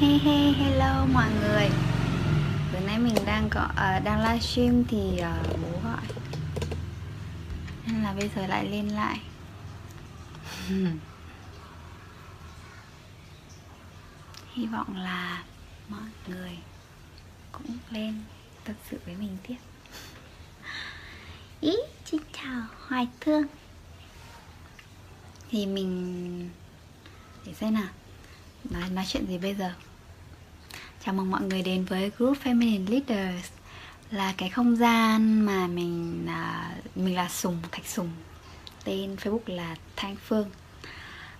Hey hey hello mọi người. Bữa nay mình đang có uh, đang livestream thì uh, bố gọi. Nên là bây giờ lại lên lại. Hy vọng là mọi người cũng lên tập sự với mình tiếp. Ý, xin chào Hoài Thương. Thì mình Để xem nào. Nói, nói chuyện gì bây giờ Chào mừng mọi người đến với group Feminine Leaders. Là cái không gian mà mình à, Mình là Sùng, Thạch Sùng. Tên Facebook là Thanh Phương.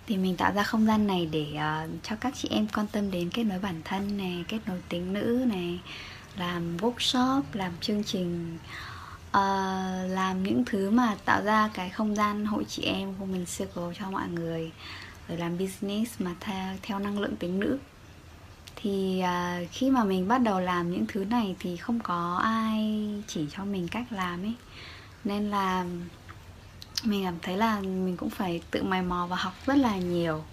Thì mình tạo ra không gian này để uh, cho các chị em quan tâm đến kết nối bản thân này Kết nối tính nữ này Làm workshop, làm chương trình uh, Làm những thứ mà tạo ra cái không gian hội chị em của mình Circle cho mọi người. Rồi làm business mà theo theo năng lượng tính nữ thì uh, khi mà mình bắt đầu làm những thứ này thì không có ai chỉ cho mình cách làm ấy. Nên là mình cảm thấy là mình cũng phải tự mày mò và học rất là nhiều.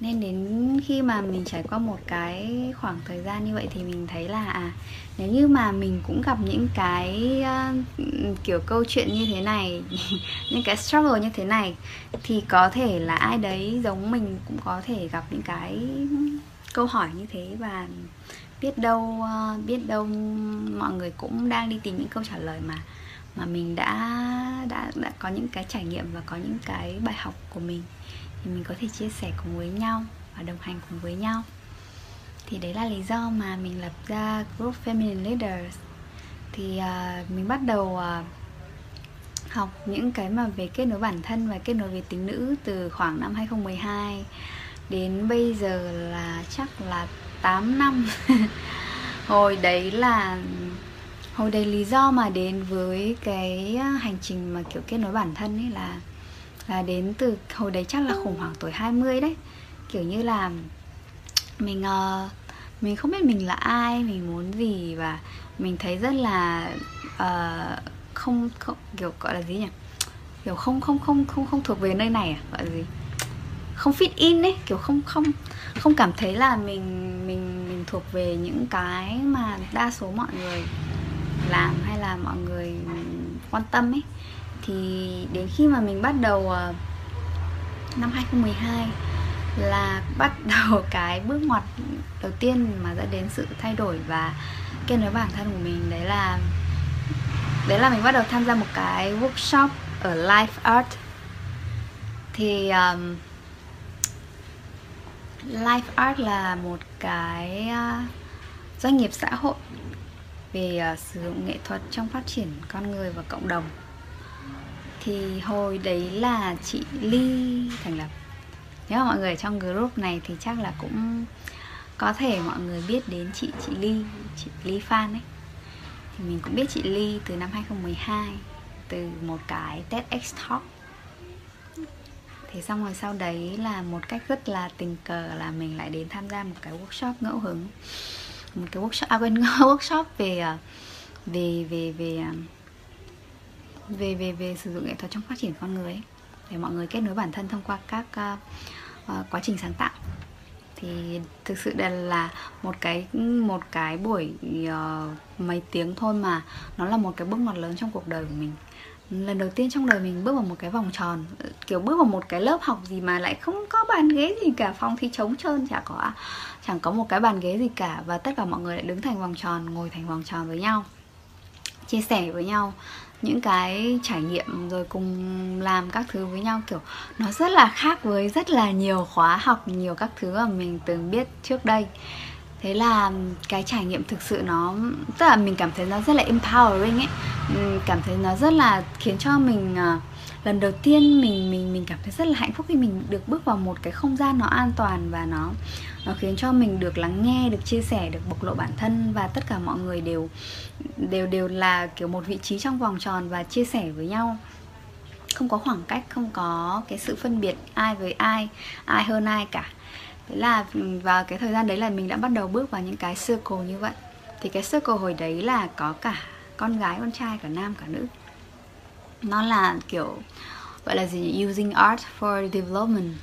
Nên đến khi mà mình trải qua một cái khoảng thời gian như vậy thì mình thấy là à nếu như mà mình cũng gặp những cái uh, kiểu câu chuyện như thế này những cái struggle như thế này thì có thể là ai đấy giống mình cũng có thể gặp những cái câu hỏi như thế và biết đâu ờ, biết đâu mọi người cũng đang đi tìm những câu trả lời mà mà mình đã đã đã có những cái trải nghiệm và có những cái bài học của mình. Thì mình có thể chia sẻ cùng với nhau và đồng hành cùng với nhau. Thì đấy là lý do mà mình lập ra group Feminine Leaders. Thì uh, mình bắt đầu uh, học những cái mà về kết nối bản thân và kết nối về tính nữ từ khoảng năm 2012 đến bây giờ là chắc là 8 năm. Hồi đấy là hồi đấy lý do mà đến với cái à, hành trình mà kiểu kết nối bản thân ấy là là đến từ hồi đấy chắc là khủng hoảng tuổi 20 đấy. Kiểu như là mình uh, mình không biết mình là ai mình muốn gì và mình thấy rất là uh, không, không kiểu gọi là gì nhỉ? Kiểu không không không không không thuộc về nơi này à gọi là gì? Không fit in ấy kiểu không không không cảm thấy là mình mình mình thuộc về những cái mà đa số mọi người làm hay là mọi người quan tâm ấy. Thì đến khi mà mình bắt đầu ờ, năm 2012 là bắt đầu cái bước ngoặt đầu tiên mà dẫn đến sự thay đổi và kết nối bản thân của mình đấy là đấy là mình bắt đầu tham gia một cái workshop ở Life Art. Thì um, Life Art là một cái ờ, doanh nghiệp xã hội về uh, sử dụng nghệ thuật trong phát triển con người và cộng đồng. Thì hồi đấy là chị Ly thành lập. Nếu mà mọi người trong group này thì chắc là cũng có thể mọi người biết đến chị chị Ly chị Ly Phan ấy. Thì mình cũng biết chị Ly từ năm 2012 từ một cái TEDx Talk thì xong rồi sau đấy là một cách rất là tình cờ là mình lại đến tham gia một cái workshop ngẫu hứng. Một cái workshop à quên workshop à, về về về về về về về sử dụng nghệ thuật trong phát triển con người ấy, để mọi người kết nối bản thân thông qua các uh, uh, quá trình sáng tạo. Thì thực sự đây là một cái một cái buổi uh, mấy tiếng thôi mà nó là một cái bước ngoặt lớn trong cuộc đời của mình lần đầu tiên trong đời mình bước vào một cái vòng tròn, kiểu bước vào một cái lớp học gì mà lại không có bàn ghế gì cả, phòng thì trống trơn chả có chẳng có một cái bàn ghế gì cả và tất cả mọi người lại đứng thành vòng tròn, ngồi thành vòng tròn với nhau, chia sẻ với nhau những cái trải nghiệm rồi cùng làm các thứ với nhau. Kiểu nó rất là khác với rất là nhiều khóa học, nhiều các thứ mà mình từng biết trước đây thế là cái trải nghiệm thực sự nó, tức là mình cảm thấy nó rất là empowering ấy. Cảm thấy nó rất là khiến cho mình ờ, lần đầu tiên mình mình mình cảm thấy rất là hạnh phúc khi mình được bước vào một cái không gian nó an toàn và nó nó khiến cho mình được lắng nghe, được chia sẻ, được bộc lộ bản thân và tất cả mọi người đều đều đều là kiểu một vị trí trong vòng tròn và chia sẻ với nhau. Không có khoảng cách, không có cái sự phân biệt ai với ai ai hơn ai cả thế là vào cái thời gian đấy là mình đã bắt đầu bước vào những cái circle như vậy. Thì cái circle hồi đấy là có cả con gái con trai cả nam cả nữ. Nó là kiểu gọi là gì using art for development.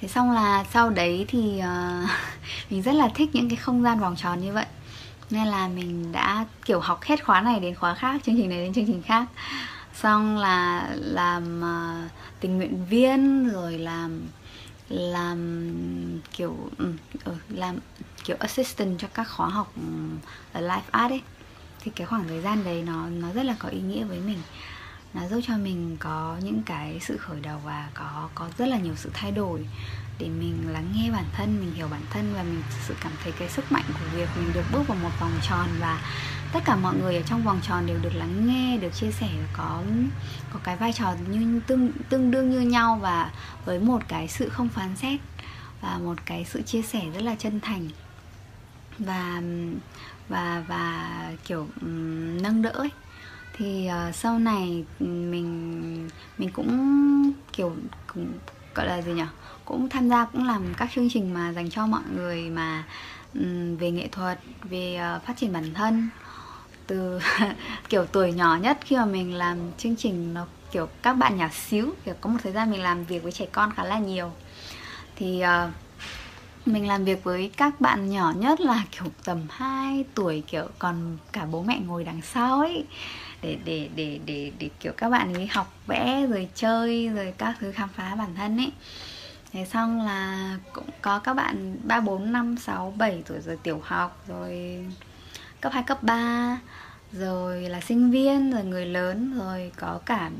Thế xong là sau đấy thì uh, mình rất là thích những cái không gian vòng tròn như vậy. Nên là mình đã kiểu học hết khóa này đến khóa khác chương trình này đến chương trình khác. Xong là làm uh, tình nguyện viên rồi làm làm kiểu ừ, ờ, làm kiểu assistant cho các khóa học ừ, ở life art ấy. Thì cái khoảng thời gian đấy nó nó rất là có ý nghĩa với mình. Nó giúp cho mình có những cái sự khởi đầu và có có rất là nhiều sự thay đổi để mình lắng nghe bản thân mình hiểu bản thân và mình thực sự cảm thấy cái sức mạnh của việc mình được bước vào một vòng tròn và tất cả mọi người ở trong vòng tròn đều được lắng nghe được chia sẻ và có có cái vai trò như tương tương đương như nhau và với một cái sự không phán xét và một cái sự chia sẻ rất là chân thành và và và kiểu um, nâng đỡ ấy. Thì uh, sau này mình mình cũng kiểu cũng gọi là gì nhỉ cũng tham gia cũng làm các chương trình mà dành cho mọi người mà um, về nghệ thuật về uh, phát triển bản thân. Từ kiểu tuổi nhỏ nhất khi mà mình làm chương trình nó kiểu các bạn nhỏ xíu kiểu có một thời gian mình làm việc với trẻ con khá là nhiều. Thì uh, mình làm việc với các bạn nhỏ nhất là kiểu tầm 2 tuổi kiểu còn cả bố mẹ ngồi đằng sau ấy để để để để để kiểu các bạn ấy học vẽ rồi chơi rồi các thứ khám phá bản thân ấy thế xong là cũng có các bạn ba bốn năm sáu bảy tuổi rồi tiểu học rồi cấp 2, cấp 3 rồi là sinh viên rồi người lớn rồi có cả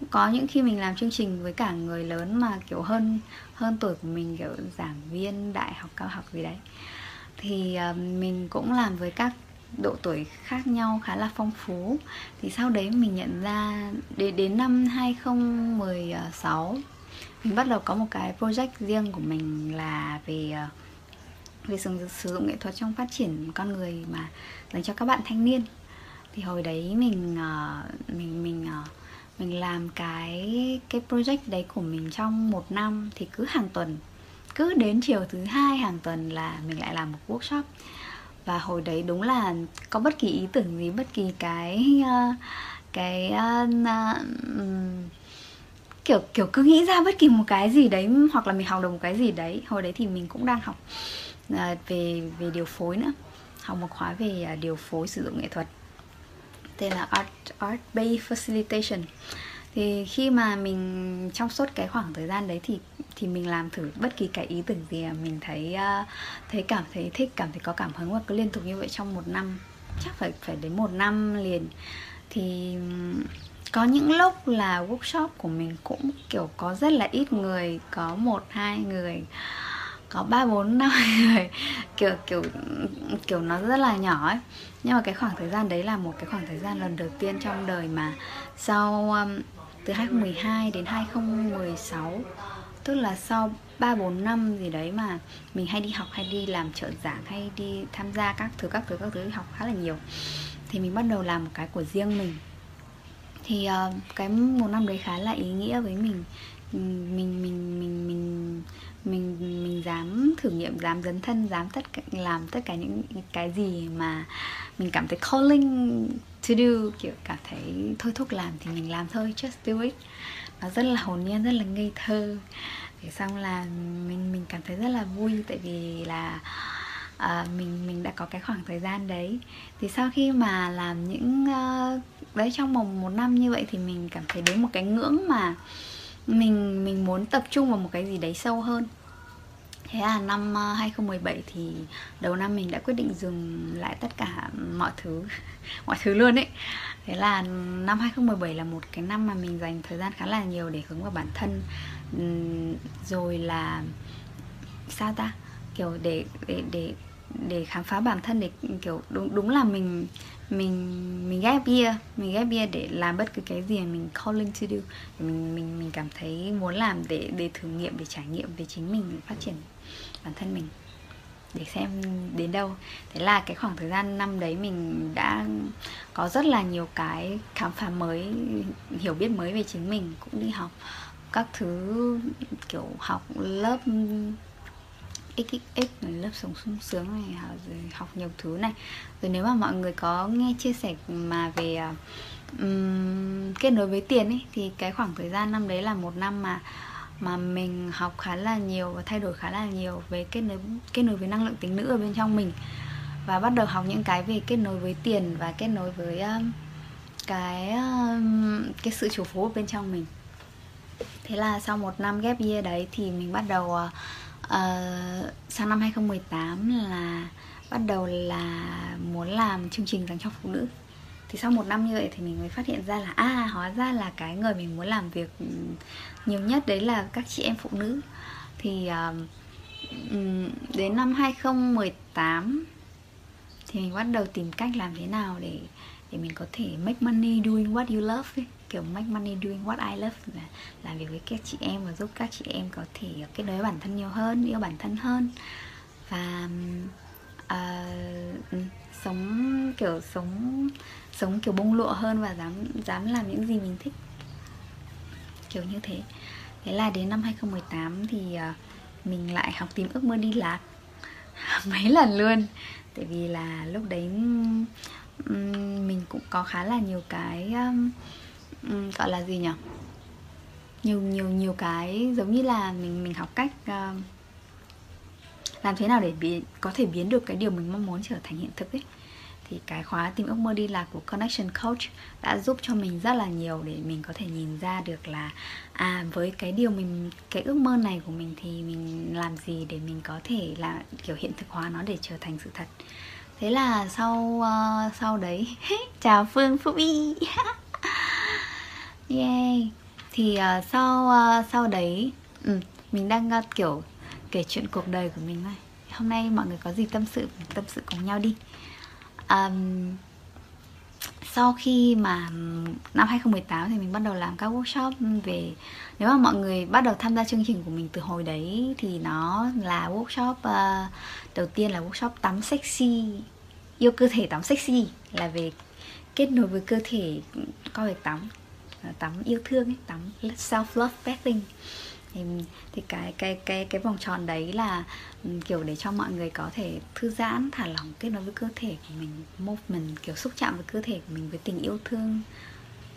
cũng có những khi mình làm chương trình với cả người lớn mà kiểu hơn hơn tuổi của mình kiểu giảng viên đại học cao học gì đấy. Thì ờ, mình cũng làm với các độ tuổi khác nhau khá là phong phú. Thì sau đấy mình nhận ra đến đến năm 2016 mình bắt đầu có một cái project riêng của mình là về ờ, về sử, sử dụng nghệ thuật trong phát triển con người mà dành cho các bạn thanh niên. Thì hồi đấy mình uh, mình mình uh, mình làm cái cái project đấy của mình trong một năm thì cứ hàng tuần cứ đến chiều thứ hai hàng tuần là mình lại làm một workshop. Và hồi đấy đúng là có bất kỳ ý tưởng gì bất kỳ cái uh, cái uh, uh, kiểu kiểu cứ nghĩ ra bất kỳ một cái gì đấy hoặc là mình học được một cái gì đấy. Hồi đấy thì mình cũng đang học uh, về về điều phối nữa. Học một khóa về uh, điều phối sử dụng nghệ thuật. Tên là art art based facilitation. Thì khi mà mình trong suốt cái khoảng thời gian đấy thì thì mình làm thử bất kỳ cái ý tưởng gì mà mình thấy uh, thấy cảm thấy thích cảm thấy có cảm hứng và cứ liên tục như vậy trong một năm. Chắc phải phải đến một năm liền. Thì có những lúc là workshop của mình cũng kiểu có rất là ít người có một hai người có ba bốn năm người. Kiểu kiểu kiểu nó rất là nhỏ ấy. Nhưng mà cái khoảng thời gian đấy là một cái khoảng thời gian lần đầu tiên trong đời mà. Sau um, từ 2012 đến 2016 tức là sau 3 4 năm gì đấy mà mình hay đi học hay đi làm trợ giảng hay đi tham gia các thứ các thứ các thứ học khá là nhiều thì mình bắt đầu làm một cái của riêng mình thì uh, cái một năm đấy khá là ý nghĩa với mình. Mình mình mình mình mình mình mình dám thử nghiệm dám dấn thân dám tất cả làm tất cả những cái gì mà mình cảm thấy calling to do kiểu cảm thấy thôi thúc làm thì mình làm thôi just do it. Nó rất là hồn nhiên rất là ngây thơ. Để xong là mình mình cảm thấy rất là vui tại vì là uh, mình mình đã có cái khoảng thời gian đấy. Thì sau khi mà làm những uh, đấy, trong vòng một năm như vậy thì mình cảm thấy đến một cái ngưỡng mà mình mình muốn tập trung vào một cái gì đấy sâu hơn Thế là năm ờ, 2017 thì đầu năm mình đã quyết định dừng lại tất cả mọi thứ mọi thứ luôn ấy. Thế là năm 2017 là một cái năm mà mình dành thời gian khá là nhiều để hướng vào bản thân rồi là sao ta? Kiểu để để để để khám phá bản thân, để, kiểu, đúng đúng là mình mình mình ghép bia, mình ghép bia để làm bất cứ cái gì mà mình calling to do. Mình mình mình cảm thấy muốn làm để để thử nghiệm, để trải nghiệm về chính mình, để phát triển bản thân mình. Để xem đến đâu. Thế là cái khoảng thời gian năm đấy mình đã có rất là nhiều cái khám phá mới, hiểu biết mới về chính mình, cũng đi học các thứ, kiểu, học lớp xxx lớp sống sung sướng này à, rồi học nhiều thứ này. Rồi nếu mà mọi người có nghe chia sẻ mà về um, kết nối với tiền ấy thì cái khoảng thời gian năm đấy là một năm mà mà mình học khá là nhiều và thay đổi khá là nhiều về kết nối kết nối với năng lượng tính nữ ở bên trong mình. Và bắt đầu học những cái về kết nối với tiền và kết nối với um, cái um, cái sự chủ phú ở bên trong mình. Thế là sau một năm ghép year đấy thì mình bắt đầu uh, uh, sang năm 2018 là bắt đầu là muốn làm chương trình dành cho phụ nữ thì sau một năm như vậy thì mình mới phát hiện ra là à hóa ra là cái người mình muốn làm việc nhiều nhất đấy là các chị em phụ nữ thì uh, đến năm 2018 thì mình bắt đầu tìm cách làm thế nào để để mình có thể make money doing what you love ấy kiểu make money doing what I love là làm việc với các chị em và giúp các chị em có thể kết nối bản thân nhiều hơn yêu bản thân hơn. Và uh, sống kiểu sống sống kiểu bông lụa hơn và dám dám làm những gì mình thích. Kiểu như thế. Thế là đến năm 2018 thì uh, mình lại học tìm ước mơ đi lạc mấy lần luôn. Tại vì là lúc đấy um, mình cũng có khá là nhiều cái um, um, gọi là gì nhỉ? Nhiều nhiều nhiều cái giống như là mình mình học cách uh, làm thế nào để biến, có thể biến được cái điều mình mong muốn trở thành hiện thực ấy. Thì cái khóa tìm ước mơ đi lạc của Connection Coach đã giúp cho mình rất là nhiều để mình có thể nhìn ra được là à với cái điều mình cái ước mơ này của mình thì mình làm gì để mình có thể là kiểu hiện thực hóa nó để trở thành sự thật. Thế là sau uh, sau đấy chào Phương Phúc Y. Yay. thì uh, sau uh, sau đấy ừ, mình đang uh, kiểu kể chuyện cuộc đời của mình thôi hôm nay mọi người có gì tâm sự tâm sự cùng nhau đi. Um, sau khi mà năm 2018 thì mình bắt đầu làm các workshop về nếu mà mọi người bắt đầu tham gia chương trình của mình từ hồi đấy thì nó là workshop uh, đầu tiên là workshop tắm sexy yêu cơ thể tắm sexy là về kết nối với cơ thể ừ, coi việc tắm. Ờ, tắm yêu thương ấy, tắm self love bathing. Thì, thì cái cái cái cái vòng tròn đấy là ừ, kiểu để cho mọi người có thể thư giãn thả lỏng kết nối với cơ thể của mình movement kiểu xúc chạm với cơ thể của mình với tình yêu thương.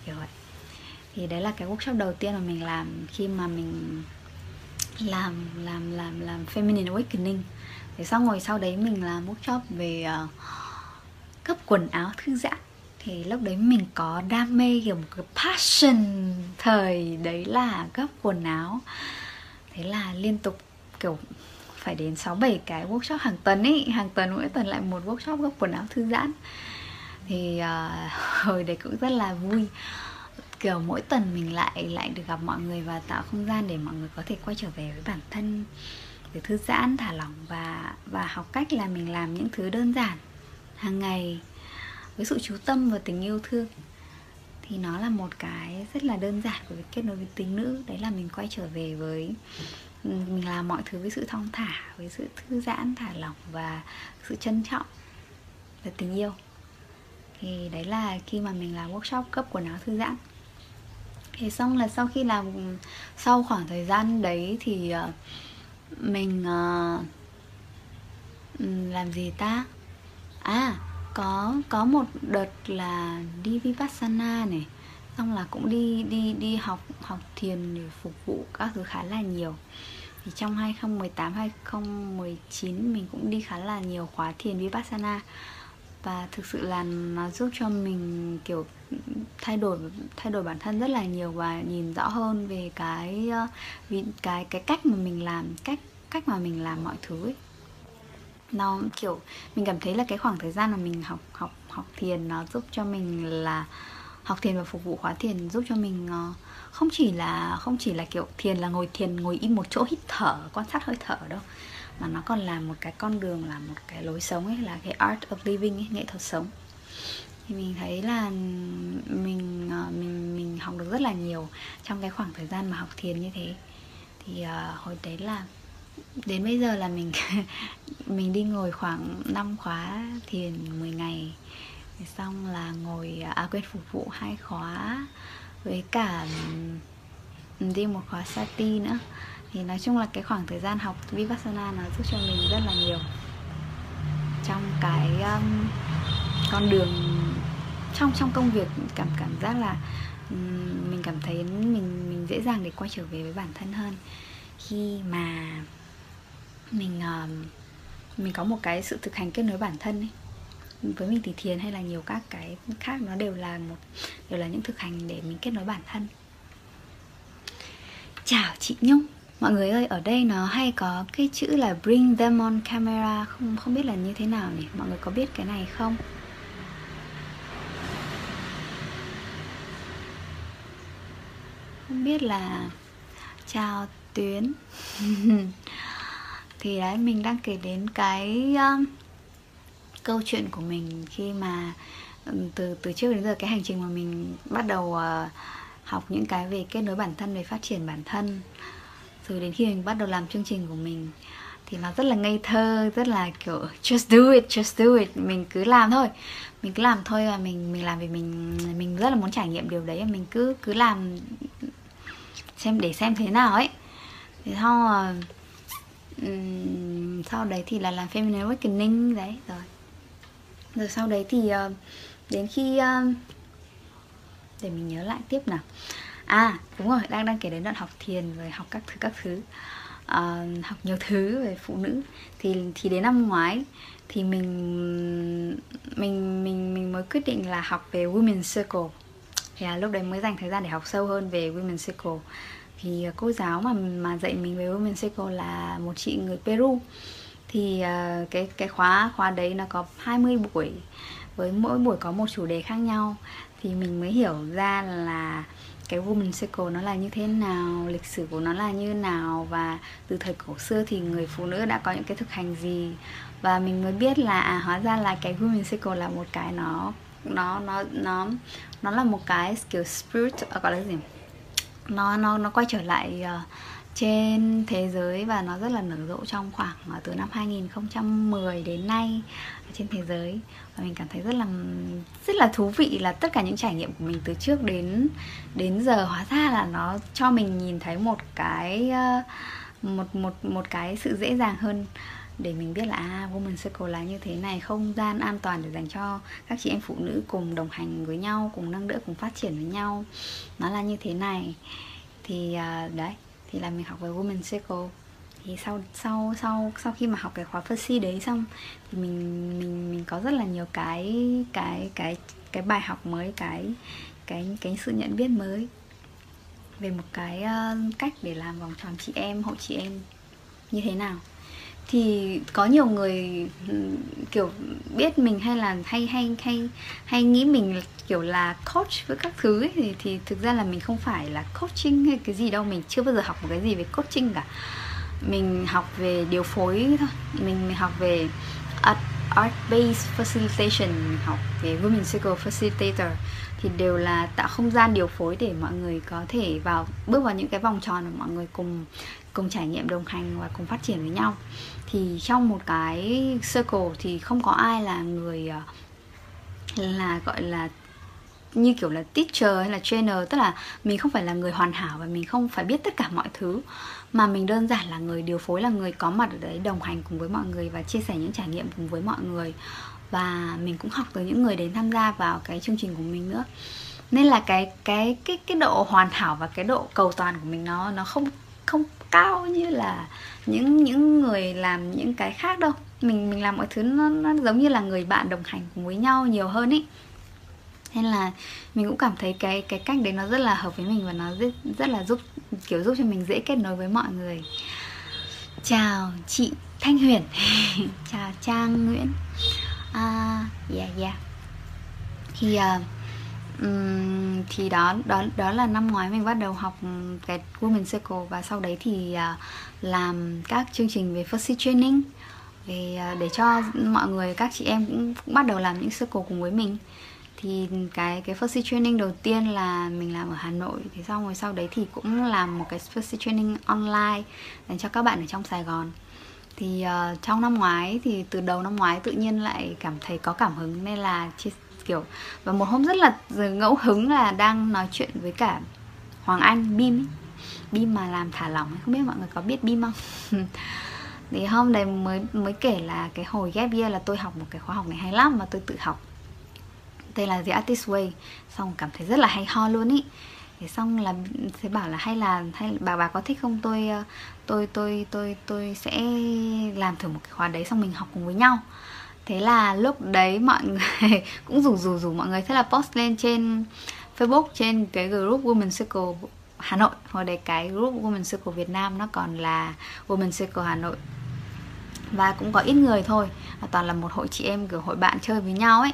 Kiểu vậy. Thì đấy là cái workshop đầu tiên mà mình làm khi mà mình làm làm làm làm feminine awakening. Thì xong rồi sau đấy mình làm workshop về ờ, uh, cấp quần áo thư giãn thì lúc đấy mình có đam mê kiểu một cái passion thời đấy là gấp quần áo thế là liên tục kiểu phải đến 6 7 cái workshop hàng tuần ấy, hàng tuần mỗi tuần lại một workshop gấp quần áo thư giãn. Thì uh, hồi đấy cũng rất là vui. Kiểu mỗi tuần mình lại lại được gặp mọi người và tạo không gian để mọi người có thể quay trở về với bản thân để thư giãn, thả lỏng và và học cách là mình làm những thứ đơn giản hàng ngày với sự chú tâm và tình yêu thương. Thì nó là một cái rất là đơn giản của việc kết nối với tính nữ. Đấy là mình quay trở về với ừ, mình làm mọi thứ với sự thong thả với sự thư giãn thả lỏng và sự trân trọng và tình yêu. Thì đấy là khi mà mình làm workshop cấp của nó thư giãn. Thì xong là sau khi làm sau khoảng thời gian đấy thì ờ, mình uh, làm gì ta? À có có một đợt là đi vipassana này, xong là cũng đi đi đi học học thiền để phục vụ các thứ khá là nhiều. Thì trong 2018 2019 mình cũng đi khá là nhiều khóa thiền vipassana. Và thực sự là nó giúp cho mình, kiểu, thay đổi thay đổi bản thân rất là nhiều và nhìn rõ hơn về cái ờ, cái cái cách mà mình làm, cách cách mà mình làm mọi thứ ấy nó kiểu mình cảm thấy là cái khoảng thời gian mà mình học học học thiền nó giúp cho mình là học thiền và phục vụ khóa thiền giúp cho mình uh, không chỉ là không chỉ là kiểu thiền là ngồi thiền ngồi im một chỗ hít thở quan sát hơi thở đâu mà nó còn là một cái con đường là một cái lối sống ấy là cái art of living ấy, nghệ thuật sống. Thì mình thấy là mình ờ, mình mình học được rất là nhiều trong cái khoảng thời gian mà học thiền như thế. Thì uh, hồi đấy là đến bây giờ là mình mình đi ngồi khoảng 5 khóa thiền 10 ngày. Xong là ngồi à quên phục vụ hai khóa với cả đi một khóa sati nữa. Thì nói chung là cái khoảng thời gian học vipassana nó giúp cho mình rất là nhiều. Trong cái um, con đường trong trong công việc cảm cảm giác là mình cảm thấy mình mình dễ dàng để quay trở về với bản thân hơn. Khi mà mình uh, mình có một cái sự thực hành kết nối bản thân ấy. Với mình thì thiền hay là nhiều các cái khác nó đều là một đều là những thực hành để mình kết nối bản thân. Chào chị nhung. Mọi người ơi ở đây nó hay có cái chữ là bring them on camera. Không không biết là như thế nào nhỉ? Mọi người có biết cái này không? Không biết là chào tuyến. thì đấy mình đang kể đến cái um, câu chuyện của mình khi mà um, từ từ trước đến giờ cái hành trình mà mình bắt đầu uh, học những cái về kết nối bản thân về phát triển bản thân. Rồi đến khi mình bắt đầu làm chương trình của mình thì nó rất là ngây thơ rất là kiểu just do it just do it. Mình cứ làm thôi. Mình cứ làm thôi và mình mình làm vì mình mình rất là muốn trải nghiệm điều đấy mình cứ cứ làm xem để xem thế nào ấy. Thì sau um, sau đấy thì là làm feminine awakening đấy rồi. Rồi sau đấy thì uh, đến khi uh, để mình nhớ lại tiếp nào. À đúng rồi đang đang kể đến đoạn học thiền rồi học các thứ các thứ. Uh, học nhiều thứ về phụ nữ. Thì thì đến năm ngoái thì mình mình mình mình mới quyết định là học về women circle. Thì là lúc đấy mới dành thời gian để học sâu hơn về women circle thì à, cô giáo mà mà dạy mình về women cycle là một chị người Peru. Thì uh, cái cái khóa khóa đấy nó có 20 buổi với mỗi buổi có một chủ đề khác nhau. Thì mình mới hiểu ra là cái woman cycle nó là như thế nào lịch sử của nó là như nào và từ thời cổ xưa thì người phụ nữ đã có những cái thực hành gì. Và mình mới biết là à, hóa ra là cái woman cycle là một cái nó nó nó nó nó là một cái kiểu spirit à, gọi là gì? Nó nó nó quay trở lại uh, trên thế giới và nó rất là nở rộ trong khoảng uh, từ năm 2010 đến nay trên thế giới. Và mình cảm thấy rất là rất là thú vị là tất cả những trải nghiệm của mình từ trước đến đến giờ. Hóa ra là nó cho mình nhìn thấy một cái uh, một một một cái sự dễ dàng hơn để mình biết là à, Woman Circle là như thế này không gian an toàn để dành cho các chị em phụ nữ cùng đồng hành với nhau cùng nâng đỡ cùng phát triển với nhau. Nó là như thế này. Thì uh, đấy thì là mình học về Woman Circle. Thì sau sau sau sau khi mà học cái khóa first đấy xong thì mình mình mình có rất là nhiều cái cái cái cái bài học mới cái cái cái sự nhận biết mới về một cái uh, cách để làm vòng tròn chị em hộ chị em như thế nào thì có nhiều người kiểu biết mình hay là hay hay hay hay nghĩ mình kiểu là coach với các thứ ấy, thì thì thực ra là mình không phải là coaching hay cái gì đâu. Mình chưa bao giờ học một cái gì về coaching cả. Mình học về điều phối thôi. Mình, mình học về art, art based facilitation. Mình học về women circle facilitator. Thì đều là tạo không gian điều phối để mọi người có thể vào bước vào những cái vòng tròn mà mọi người cùng cùng trải nghiệm đồng hành và cùng phát triển với nhau thì trong một cái circle thì không có ai là người ờ, là, gọi là, như kiểu là teacher hay là trainer. Tức là mình không phải là người hoàn hảo và mình không phải biết tất cả mọi thứ, mà mình đơn giản là người điều phối, là người có mặt ở đấy đồng hành cùng với mọi người và chia sẻ những trải nghiệm cùng với mọi người. Và mình cũng học từ những người đến tham gia vào cái chương trình của mình nữa. Nên là cái cái cái cái độ hoàn hảo và cái độ cầu toàn của mình nó nó không không cao như là những những người làm những cái khác đâu. Mình mình làm mọi thứ nó, nó giống như là người bạn đồng hành cùng với nhau nhiều hơn ý. Nên là mình cũng cảm thấy cái cái cách đấy nó rất là hợp với mình và nó rất rất là giúp kiểu giúp cho mình dễ kết nối với mọi người. Chào chị thanh huyền. Chào trang nguyễn. À yeah yeah. Thì uh, thì đó đó đó là năm ngoái mình bắt đầu học cái women circle và sau đấy thì uh, làm các chương trình về first training về uh, để cho mọi người các chị em cũng, cũng bắt đầu làm những circle cùng với mình. Thì cái cái first training đầu tiên là mình làm ở Hà Nội thì xong rồi sau đấy thì cũng làm một cái first training online dành cho các bạn ở trong Sài Gòn. Thì uh, trong năm ngoái thì từ đầu năm ngoái tự nhiên lại cảm thấy có cảm hứng nên là chia kiểu, và một hôm rất là ngẫu hứng là đang nói chuyện với cả Hoàng Anh, Bim ấy. Bim mà làm thả lỏng không biết mọi người có biết Bim không? Thì hôm đấy mới mới kể là cái hồi ghép year là tôi học một cái khóa học này hay lắm mà tôi tự học. Tên là The Artist Way, xong cảm thấy rất là hay ho luôn ý. Thế xong là sẽ bảo là hay là, hay bà bà có thích không? Tôi ờ, tôi tôi tôi tôi sẽ làm thử một cái khóa đấy xong mình học cùng với nhau thế là lúc đấy mọi người cũng rủ rủ rủ mọi người thế là post lên trên Facebook, trên cái group Women Circle Hà Nội. Hồi đấy cái group Women Circle Việt Nam nó còn là Women Circle Hà Nội. Và cũng có ít người thôi toàn là một hội chị em, kiểu hội bạn chơi với nhau ấy.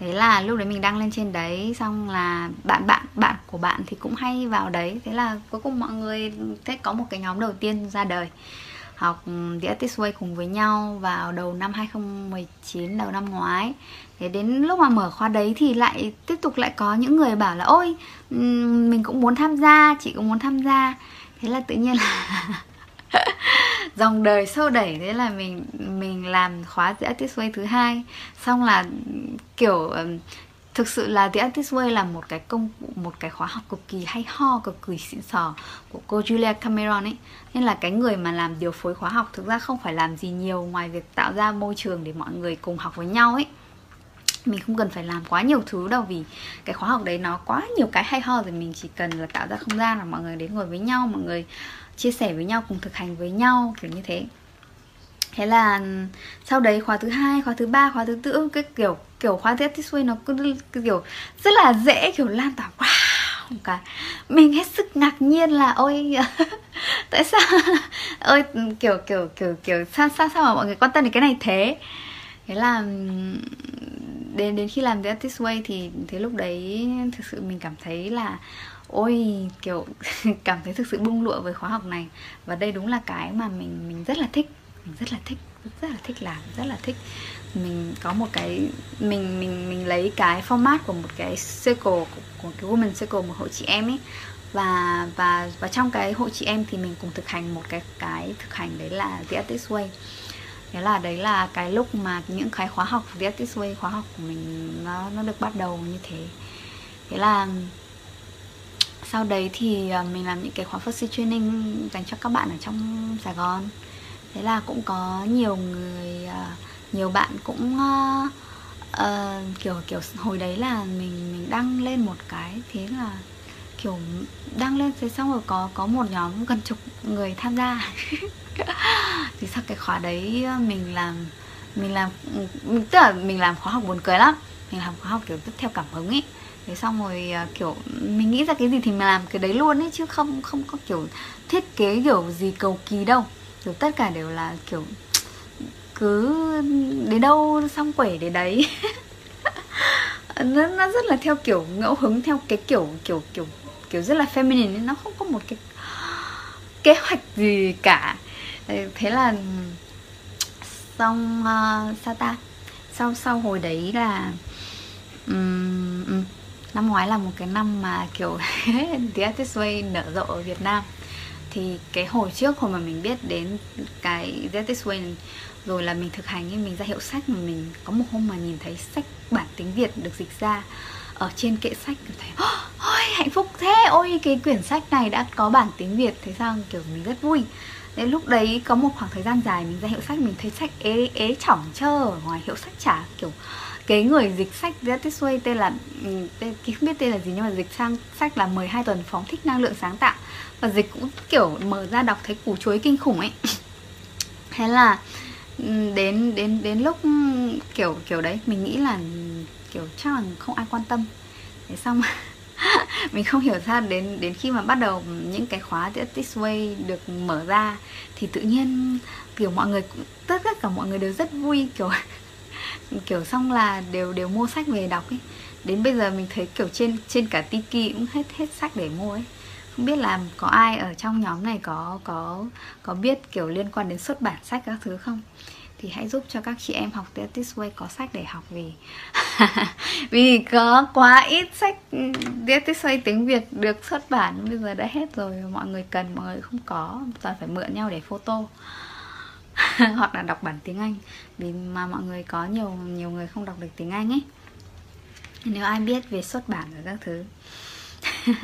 Thế là lúc đấy mình đăng lên trên đấy, xong là bạn bạn bạn của bạn thì cũng hay vào đấy. Thế là cuối cùng mọi người thế có một cái nhóm đầu tiên ra đời học The Artist Way cùng với nhau vào đầu năm 2019 đầu năm ngoái. Thế đến lúc mà mở khóa đấy thì lại tiếp tục lại có những người bảo là, ôi mình cũng muốn tham gia, chị cũng muốn tham gia. Thế là tự nhiên là dòng đời sâu đẩy, thế là mình mình làm khóa The Artist Way thứ hai. Xong là, kiểu thực sự là The Artist Way là một cái công, một cái khóa học cực kỳ hay ho, cực kỳ xịn sò của cô Julia Cameron ấy. Nên là cái người mà làm điều phối khóa học thực ra không phải làm gì nhiều ngoài việc tạo ra môi trường để mọi người cùng học với nhau ấy. Mình không cần phải làm quá nhiều thứ đâu vì cái khóa học đấy nó quá nhiều cái hay ho rồi mình chỉ cần là tạo ra không gian là mọi người đến ngồi với nhau, mọi người chia sẻ với nhau, cùng thực hành với nhau, kiểu như thế thế là sau đấy khóa thứ hai, khóa thứ ba, khóa thứ tư, cái kiểu kiểu khóa tiếp this xuôi nó cứ kiểu rất là dễ, kiểu lan tỏa. Wow! Cả mình hết sức ngạc nhiên là, ôi, tại sao ôi, kiểu kiểu kiểu kiểu, sao sao sao mà mọi người quan tâm đến cái này thế? Thế là đến đến khi làm The Artist Way thì thế lúc đấy thực sự mình cảm thấy là, ôi, kiểu, cảm thấy thực sự bung lụa với khóa học này. Và đây đúng là cái mà mình mình rất là thích mình rất là thích rất là thích làm rất là thích. Mình có một cái mình mình mình lấy cái format của một cái circle của, của cái woman circle một hội chị em ấy. Và và và trong cái hội chị em thì mình cùng thực hành một cái cái thực hành đấy là the artist way. Thế là đấy là cái lúc mà những cái khóa học the artist way khóa học của mình nó nó được bắt đầu như thế. Thế là sau đấy thì à, mình làm những cái khóa first training dành cho các bạn ở trong Sài Gòn thế là cũng có nhiều người à, nhiều bạn cũng uh, uh, kiểu kiểu hồi đấy là mình mình đăng lên một cái thế là kiểu đăng lên thế xong rồi có có một nhóm gần chục người tham gia. Thì sau cái khóa đấy ờ, mình làm mình làm ừ, ừ, tức là mình làm khóa học buồn cười lắm. Mình làm khóa học kiểu rất theo cảm hứng ấy. Thế xong rồi kiểu mình nghĩ ra cái gì thì mình làm cái đấy luôn ấy chứ không không có kiểu thiết kế kiểu gì cầu kỳ đâu kiểu tất cả đều là kiểu cứ đến đâu xong quẩy đến đấy. Nó, nó rất là theo kiểu ngẫu hứng theo cái kiểu kiểu kiểu kiểu rất là feminine nên nó không có một cái kế hoạch gì cả. Thế là xong uh, sao ta? Sau sau hồi đấy là um, um, năm ngoái là một cái năm mà kiểu The Artist Way nở rộ ở Việt Nam thì cái hồi trước hồi mà mình biết đến cái The Way rồi là mình thực hành ấy, mình ra hiệu sách mà mình có một hôm mà nhìn thấy sách bản tiếng Việt được dịch ra ở trên kệ sách thấy, ôi hạnh phúc thế! Ôi, cái quyển sách này đã có bản tiếng Việt. Thế sao? Kiểu mình rất vui. Nên lúc đấy có một khoảng thời gian dài mình ra hiệu sách, mình thấy sách ế ế chỏng chơ ở ngoài hiệu sách chả, kiểu cái người dịch sách The This Way tên là ừ, tên, không biết tên là gì nhưng mà dịch sang sách là 12 tuần phóng thích năng lượng sáng tạo. Và dịch cũng kiểu mở ra đọc thấy củ chuối kinh khủng ấy. Thế là ừ, đến đến đến lúc ừ, kiểu kiểu đấy mình nghĩ là kiểu chắc là không ai quan tâm. Thế xong mình không hiểu ra đến đến khi mà bắt đầu những cái khóa The This Way được mở ra thì tự nhiên kiểu mọi người cũng tất cả mọi người đều rất vui kiểu kiểu xong là đều đều mua sách về đọc ấy. Đến bây giờ mình thấy kiểu trên trên cả tiki cũng hết hết sách để mua ấy. Không biết là có ai ở trong nhóm này có có có biết kiểu liên quan đến xuất bản sách các thứ không? Thì hãy giúp cho các chị em học This Way có sách để học vì vì có quá ít sách ừ, This Way tiếng Việt được xuất bản. Bây giờ đã hết rồi, mọi người cần, mọi người không có, toàn phải mượn nhau để photo. hoặc là đọc bản tiếng Anh. Vì mà mọi người có nhiều nhiều người không đọc được tiếng Anh ấy. Nếu ai biết về xuất bản và các thứ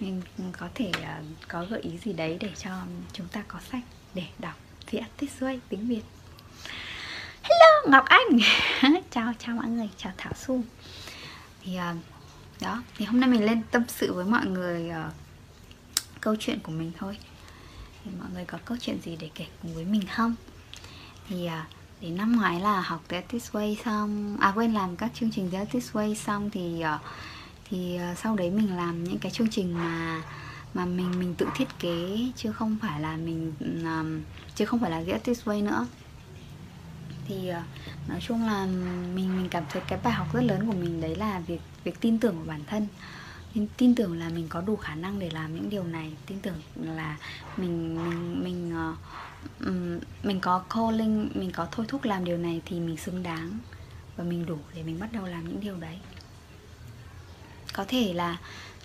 mình có thể uh, có gợi ý gì đấy để cho chúng ta có sách để đọc. Thì Artist xuôi tiếng Việt. Hello Ngọc Anh. Chào chào mọi người, chào Thảo Su thì uh, đó thì hôm nay mình lên tâm sự với mọi người uh, câu chuyện của mình thôi thì mọi người có câu chuyện gì để kể cùng với mình không? Thì à, đến năm ngoái là học The This Way xong à quên làm các chương trình The This Way xong thì à, thì à, sau đấy mình làm những cái chương trình mà mà mình mình tự thiết kế chứ không phải là mình um, chứ không phải là The This Way nữa. Thì uh, nói chung là mình mình cảm thấy cái bài học rất lớn của mình đấy là việc việc tin tưởng vào bản thân mình tin tưởng là mình có đủ khả năng để làm những điều này. Tin tưởng là mình mình mình uh, um, mình có calling mình có thôi thúc làm điều này thì mình xứng đáng và mình đủ để mình bắt đầu làm những điều đấy. Có thể là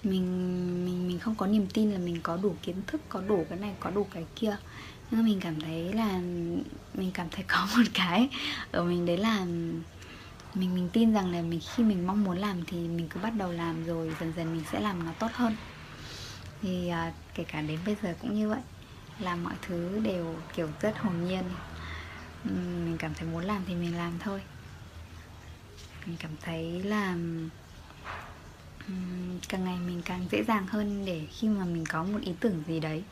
mình mình mình không có niềm tin là mình có đủ kiến thức có đủ cái này có đủ cái kia. Nhưng mình cảm thấy là mình cảm thấy có một cái ở mình đấy là mình mình tin rằng là mình khi mình mong muốn làm thì mình cứ bắt đầu làm rồi dần dần mình sẽ làm nó tốt hơn. Thì à, kể cả đến bây giờ cũng như vậy làm mọi thứ đều kiểu rất hồn nhiên. Mình cảm thấy muốn làm thì mình làm thôi. Mình cảm thấy là càng ngày mình càng dễ dàng hơn để khi mà mình có một ý tưởng gì đấy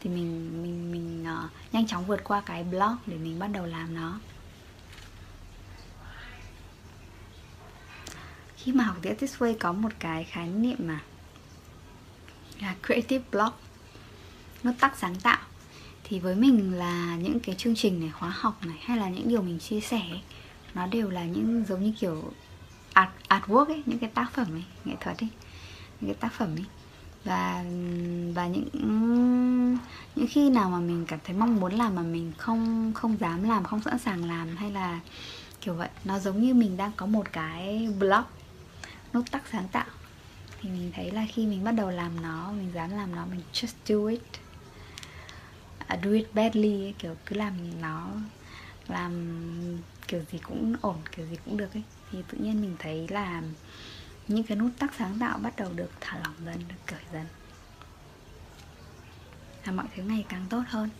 thì mình mình mình uh, nhanh chóng vượt qua cái blog để mình bắt đầu làm nó. Khi mà học The This Way có một cái khái niệm mà là creative block, nó tắc sáng tạo. Thì với mình là những cái chương trình này, khóa học này, hay là những điều mình chia sẻ nó đều là những giống như kiểu art, artwork ấy, những cái tác phẩm ấy, nghệ thuật ấy, những cái tác phẩm ấy. Và và những những khi nào mà mình cảm thấy mong muốn làm mà mình không không dám làm, không sẵn sàng làm, hay là kiểu vậy, nó giống như mình đang có một cái blog nút tắc sáng tạo. Thì mình thấy là khi mình bắt đầu làm nó mình dám làm nó mình just do it. À, do it badly kiểu cứ làm nó làm kiểu gì cũng ổn kiểu gì cũng được ấy. Thì tự nhiên mình thấy là những cái nút tắc sáng tạo bắt đầu được thả lỏng dần được cởi dần. Là mọi thứ ngày càng tốt hơn.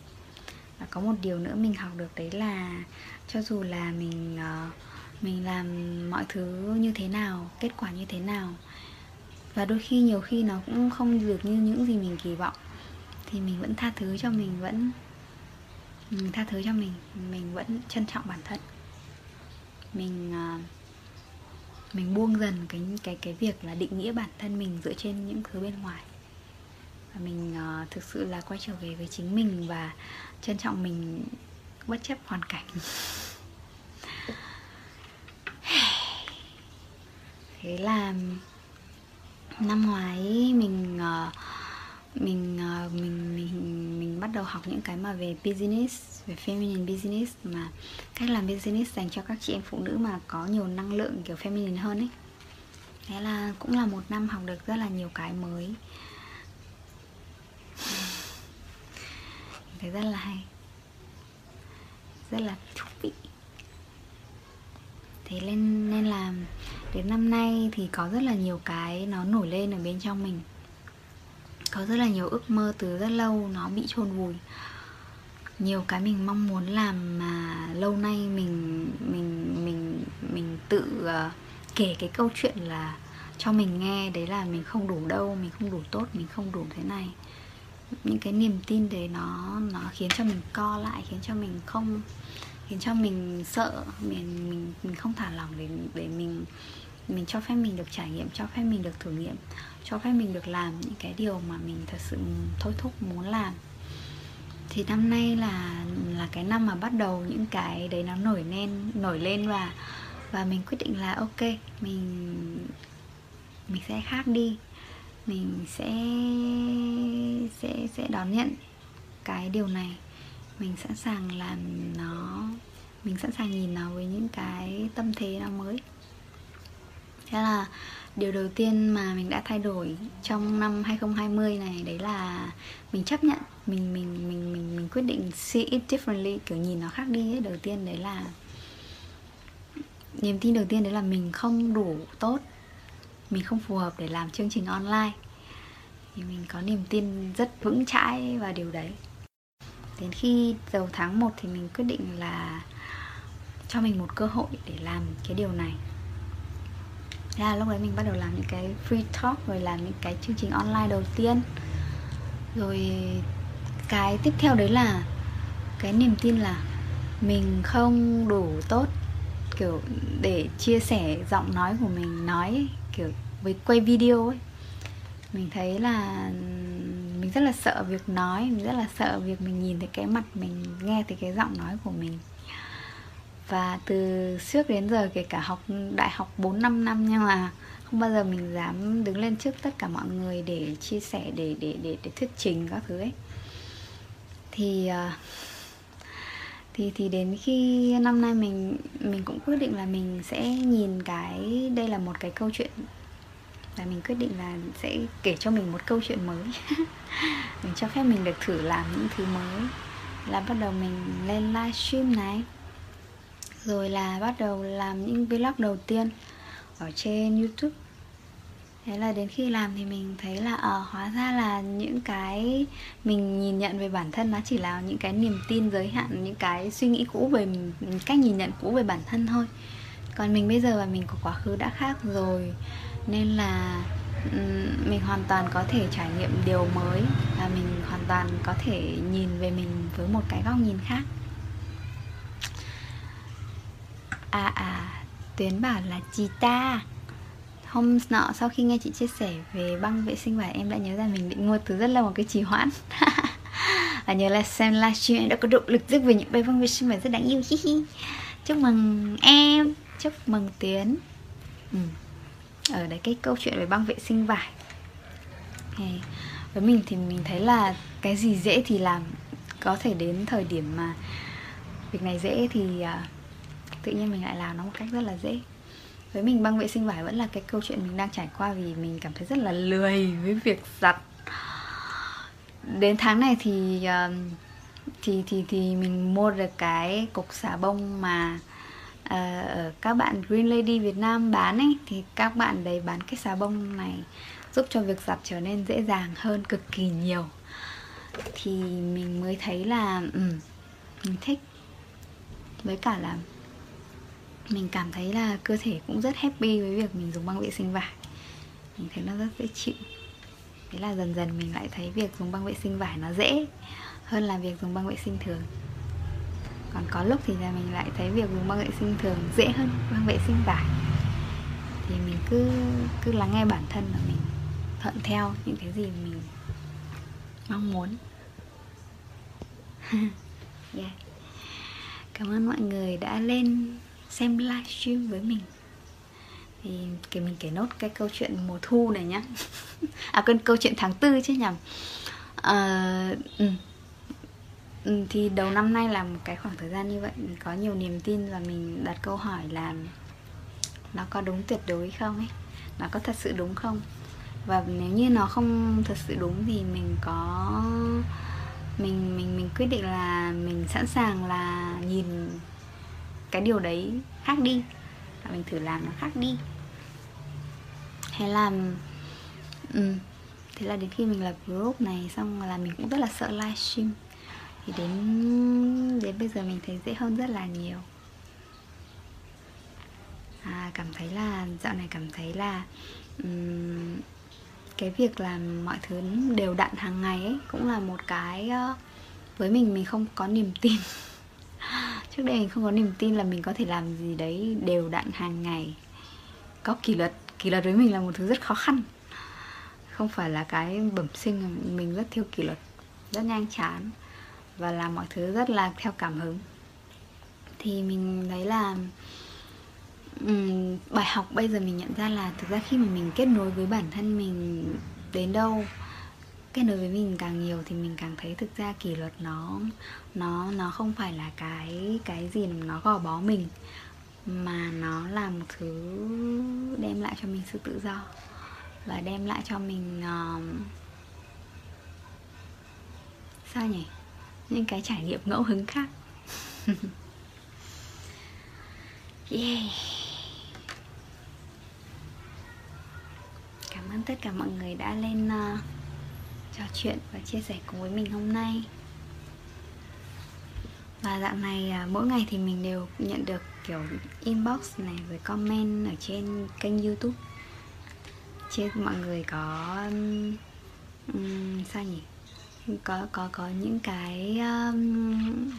Và có một điều nữa mình học được đấy là cho dù là mình uh, mình làm mọi thứ như thế nào kết quả như thế nào. Và đôi khi nhiều khi nó cũng không được như những gì mình kỳ vọng. Thì mình vẫn tha thứ cho mình vẫn mình tha thứ cho mình mình vẫn trân trọng bản thân. Mình à, mình buông dần cái cái cái việc là định nghĩa bản thân mình dựa trên những thứ bên ngoài. Và mình uh, thực sự là quay trở về với chính mình và trân trọng mình bất chấp hoàn cảnh. thế là năm ngoái mình uh, mình uh, mình mình mình bắt đầu học những cái mà về business về feminine business mà cách làm business dành cho các chị em phụ nữ mà có nhiều năng lượng kiểu feminine hơn ấy. Thế là cũng là một năm học được rất là nhiều cái mới. Thấy rất là hay. Rất là thú vị. Thế nên nên là đến năm nay thì có rất là nhiều cái nó nổi lên ở bên trong mình. Có rất là nhiều ước mơ từ rất lâu nó bị chôn vùi. Nhiều cái mình mong muốn làm mà lâu nay mình mình mình mình tự ờ, kể cái câu chuyện là cho mình nghe, đấy là mình không đủ đâu, mình không đủ tốt, mình không đủ thế này. Những cái niềm tin đấy nó nó khiến cho mình co lại, khiến cho mình không, khiến cho mình sợ, mình mình mình không thả lỏng để để mình mình cho phép mình được trải nghiệm, cho phép mình được thử nghiệm, cho phép mình được làm những cái điều mà mình thật sự thôi thúc muốn làm. Thì năm nay là là cái năm mà bắt đầu những cái đấy nó nổi lên nổi lên và và mình quyết định là ok, mình mình sẽ khác đi. Mình sẽ sẽ sẽ đón nhận cái điều này. Mình sẵn sàng làm nó, mình sẵn sàng nhìn nó với những cái tâm thế nó mới thế là điều đầu tiên mà mình đã thay đổi trong năm 2020 này, đấy là mình chấp nhận, mình mình mình mình mình quyết định see it differently, kiểu nhìn nó khác đi ấy. đầu tiên đấy là, niềm tin đầu tiên đấy là mình không đủ tốt, mình không phù hợp để làm chương trình online. Thì mình có niềm tin rất vững chãi vào điều đấy. Đến khi đầu tháng 1 thì mình quyết định là cho mình một cơ hội để làm cái điều này thế là lúc đấy mình bắt đầu làm những cái free talk, rồi làm những cái chương trình online đầu tiên. Rồi cái tiếp theo đấy là cái niềm tin là mình không đủ tốt, kiểu, để chia sẻ giọng nói của mình, nói, kiểu, với quay video ấy. Mình thấy là mình rất là sợ việc nói, mình rất là sợ việc mình nhìn thấy cái mặt mình, nghe thấy cái giọng nói của mình và từ trước đến giờ, kể cả học đại học 4 5 năm nhưng mà, không bao giờ mình dám đứng lên trước tất cả mọi người để chia sẻ, để để để để thuyết trình các thứ ấy. Thì ờ, thì thì đến khi năm nay mình mình cũng quyết định là mình sẽ nhìn cái, đây là một cái câu chuyện, và mình quyết định là sẽ kể cho mình một câu chuyện mới. Mình cho phép mình được thử làm những thứ mới. Là bắt đầu mình lên livestream này rồi là bắt đầu làm những vlog đầu tiên ở trên youtube. Thế là đến khi làm thì mình thấy là ờ, à, hóa ra là những cái mình nhìn nhận về bản thân nó chỉ là những cái niềm tin giới hạn những cái suy nghĩ cũ về cách nhìn nhận cũ về bản thân thôi. Còn mình bây giờ và mình của quá khứ đã khác rồi nên là mình hoàn toàn có thể trải nghiệm điều mới và mình hoàn toàn có thể nhìn về mình với một cái góc nhìn khác. À à tuyến bảo là chị ta. Hôm nọ sau khi nghe chị chia sẻ về băng vệ sinh vải em đã nhớ ra mình định mua từ rất lâu một cái trì hoãn. Và nhớ là xem livestream em đã có động lực rất về những bài băng vệ sinh vải rất đáng yêu. Chúc mừng em chúc mừng tiến ừ. ở đấy cái câu chuyện về băng vệ sinh vải. Okay. với mình thì mình thấy là cái gì dễ thì làm. Có thể đến thời điểm mà việc này dễ thì uh, tự nhiên mình lại làm nó một cách rất là dễ. Với mình băng vệ sinh vải vẫn là cái câu chuyện mình đang trải qua vì mình cảm thấy rất là lười với việc giặt. Đến tháng này thì thì thì thì mình mua được cái cục xà bông mà uh, các bạn Green Lady Việt Nam bán ấy thì các bạn đấy bán cái xà bông này giúp cho việc giặt trở nên dễ dàng hơn cực kỳ nhiều. Thì mình mới thấy là um, mình thích. Với cả là mình cảm thấy là cơ thể cũng rất happy với việc mình dùng băng vệ sinh vải. Mình thấy nó rất dễ chịu. Thế là dần dần mình lại thấy việc dùng băng vệ sinh vải nó dễ hơn là việc dùng băng vệ sinh thường. Còn có lúc thì là mình lại thấy việc dùng băng vệ sinh thường dễ hơn băng vệ sinh vải. Thì mình cứ cứ lắng nghe bản thân và mình thuận theo những cái gì mình mong muốn. Yeah. cảm ơn mọi người đã lên xem livestream với mình. Thì kể mình kể nốt cái câu chuyện mùa thu này nhá. À quên câu chuyện tháng tư chứ nhầm. À, ừ. Ừ, thì đầu năm nay là một cái khoảng thời gian như vậy mình có nhiều niềm tin và mình đặt câu hỏi là nó có đúng tuyệt đối không ấy? Nó có thật sự đúng không? Và nếu như nó không thật sự đúng thì mình có mình mình mình quyết định là mình sẵn sàng là nhìn cái điều đấy khác đi. Và mình thử làm nó khác đi. Hay làm ừ. thế là đến khi mình lập group này xong là mình cũng rất là sợ livestream. Thì đến đến bây giờ mình thấy dễ hơn rất là nhiều. À, cảm thấy là dạo này cảm thấy là um, cái việc làm mọi thứ đều đặn hàng ngày ấy cũng là một cái uh, với mình mình không có niềm tin. trước đây mình không có niềm tin là mình có thể làm gì đấy đều đặn hàng ngày. Có kỷ luật kỷ luật với mình là một thứ rất khó khăn. Không phải là cái bẩm sinh mình rất thiếu kỷ luật rất nhanh chán và làm mọi thứ rất là theo cảm hứng. Thì mình thấy là um, bài học bây giờ mình nhận ra là thực ra khi mà mình kết nối với bản thân mình đến đâu kết nối với mình càng nhiều thì mình càng thấy thực ra kỷ luật nó nó nó không phải là cái cái gì nó gò bó mình mà nó là một thứ đem lại cho mình sự tự do và đem lại cho mình uh, sao nhỉ? Những cái trải nghiệm ngẫu hứng khác. Yeah. cảm ơn tất cả mọi người đã lên uh, trò chuyện và chia sẻ cùng với mình hôm nay và dạo này à, mỗi ngày thì mình đều nhận được kiểu inbox này với comment ở trên kênh youtube. Trên mọi người có um, sao nhỉ? Có có có những cái um,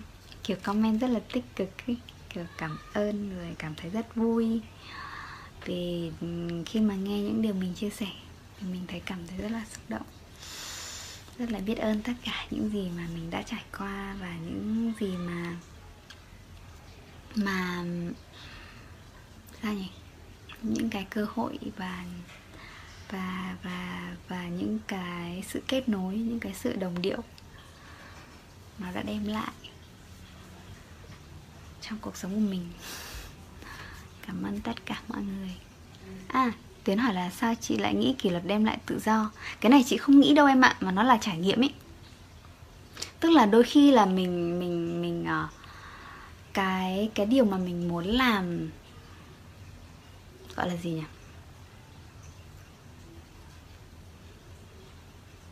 kiểu comment rất là tích cực ấy. kiểu cảm ơn rồi cảm thấy rất vui. Vì khi mà nghe những điều mình chia sẻ thì mình thấy cảm thấy rất là xúc động rất là biết ơn tất cả những gì mà mình đã trải qua và những gì mà mà, sao nhỉ? Những cái cơ hội và và và và những cái sự kết nối, những cái sự đồng điệu nó đã đem lại trong cuộc sống của mình. Cảm ơn tất cả mọi người. À Tiến hỏi là sao chị lại nghĩ kỷ luật đem lại tự do? Cái này chị không nghĩ đâu em ạ Mà nó là trải nghiệm ấy. Tức là đôi khi là mình mình mình uh, cái cái điều mà mình muốn làm gọi là gì nhỉ?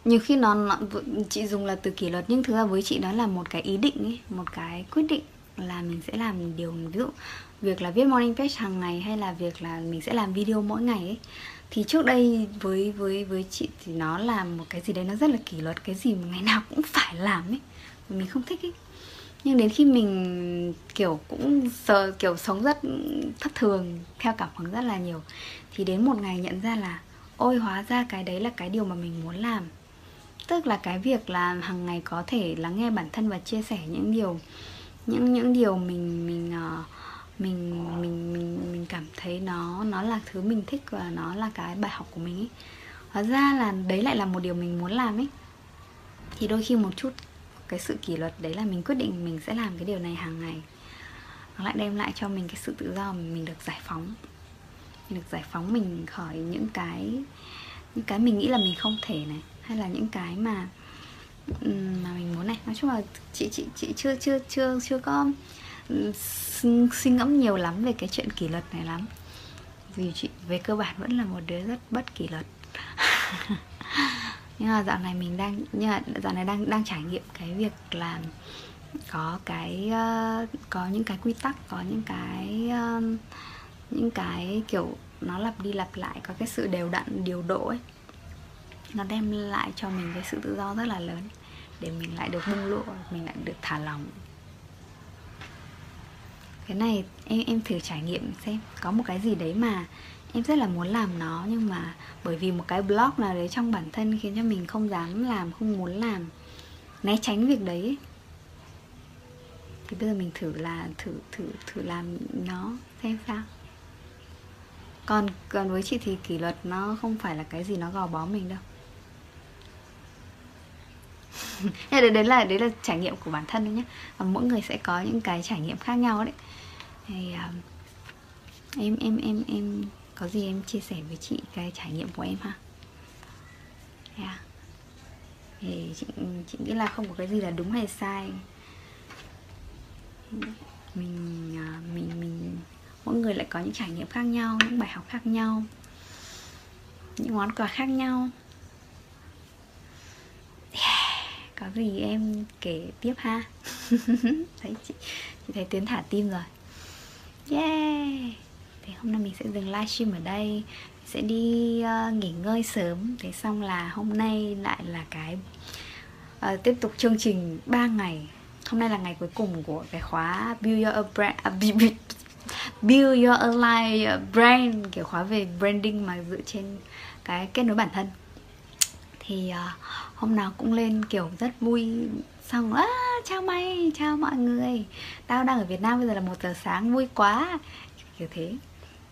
Nhiều khi nó, nó chị dùng là từ kỷ luật nhưng thực ra với chị đó là một cái ý định ấy, một cái quyết định là mình sẽ làm điều, ví dụ việc là viết morning page hàng ngày hay là việc là mình sẽ làm video mỗi ngày ấy, thì trước đây với với với chị thì nó là một cái gì đấy nó rất là kỷ luật, cái gì mà ngày nào cũng phải làm ấy, mình không thích ấy. Nhưng đến khi mình, kiểu, cũng sờ, kiểu, sống rất thất thường, theo cảm hứng rất là nhiều, thì đến một ngày nhận ra là, ôi, hóa ra cái đấy là cái điều mà mình muốn làm. Tức là cái việc là hàng ngày có thể lắng nghe bản thân và chia sẻ những điều những những điều mình mình uh, mình mình mình mình cảm thấy nó nó là thứ mình thích và nó là cái bài học của mình ấy. Hóa ra là đấy lại là một điều mình muốn làm ấy. Thì đôi khi một chút cái sự kỷ luật đấy là mình quyết định mình sẽ làm cái điều này hàng ngày. Nó lại đem lại cho mình cái sự tự do mình được giải phóng. Mình được giải phóng mình khỏi những cái những cái mình nghĩ là mình không thể này hay là những cái mà Ừ, mà mình muốn này. Nói chung là chị chị chị chưa chưa chưa chưa có ừ, suy ngẫm nhiều lắm về cái chuyện kỷ luật này lắm. Vì chị về cơ bản vẫn là một đứa rất bất kỷ luật. Nhưng mà dạo này mình đang nhưng mà dạo này đang đang trải nghiệm cái việc là có cái uh, có những cái quy tắc có những cái uh, những cái kiểu nó lặp đi lặp lại có cái sự đều đặn điều độ ấy nó đem lại cho mình cái sự tự do rất là lớn, để mình lại được bung lụa, mình lại được thả lỏng. Cái này em em thử trải nghiệm xem, có một cái gì đấy mà em rất là muốn làm nó, nhưng mà bởi vì một cái blog nào đấy trong bản thân khiến cho mình không dám làm, không muốn làm, né tránh việc đấy thì bây giờ mình thử là, thử thử thử làm nó xem sao. Còn còn với chị thì kỷ luật nó không phải là cái gì nó gò bó mình đâu đấy, đấy là đấy là trải nghiệm của bản thân đấy nhé và mỗi người sẽ có những cái trải nghiệm khác nhau đấy. Thì um, em em em em có gì em chia sẻ với chị cái trải nghiệm của em ha? Yeah. À? thì chị chị nghĩ là không có cái gì là đúng hay sai. Mình à, mình mình mỗi người lại có những trải nghiệm khác nhau những bài học khác nhau những món quà khác nhau yeah có gì em kể tiếp ha. Thấy chị, chị thấy tiến thả tim rồi. Yeah. Thì hôm nay mình sẽ dừng livestream ở đây. Sẽ đi uh, nghỉ ngơi sớm. Thế xong là hôm nay lại là cái uh, tiếp tục chương trình 3 ngày. Hôm nay là ngày cuối cùng của cái khóa build your brand uh, build your online brand kiểu khóa về branding mà dựa trên cái kết nối bản thân thì uh, hôm nào cũng lên kiểu rất vui. Xong á chào mày chào mọi người. Tao đang ở việt nam bây giờ là một giờ sáng vui quá. Kiểu thế.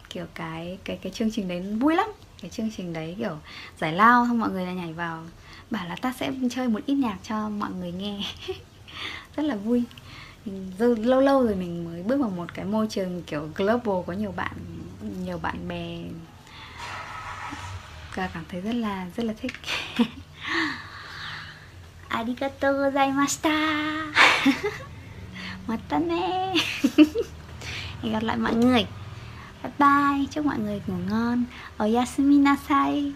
Kiểu cái cái cái chương trình đấy vui lắm. Cái chương trình đấy kiểu giải lao xong mọi người là nhảy vào bảo là ta sẽ chơi một ít nhạc cho mọi người nghe. Rất là vui. Lâu lâu rồi mình mới bước vào một cái môi trường kiểu global có nhiều bạn nhiều bạn bè và cảm thấy rất là rất là thích. Arigatou gozaimashita. Matane hẹn gặp lại mọi người. Bye bye. Chúc mọi người ngủ ngon. Oyasumi nasai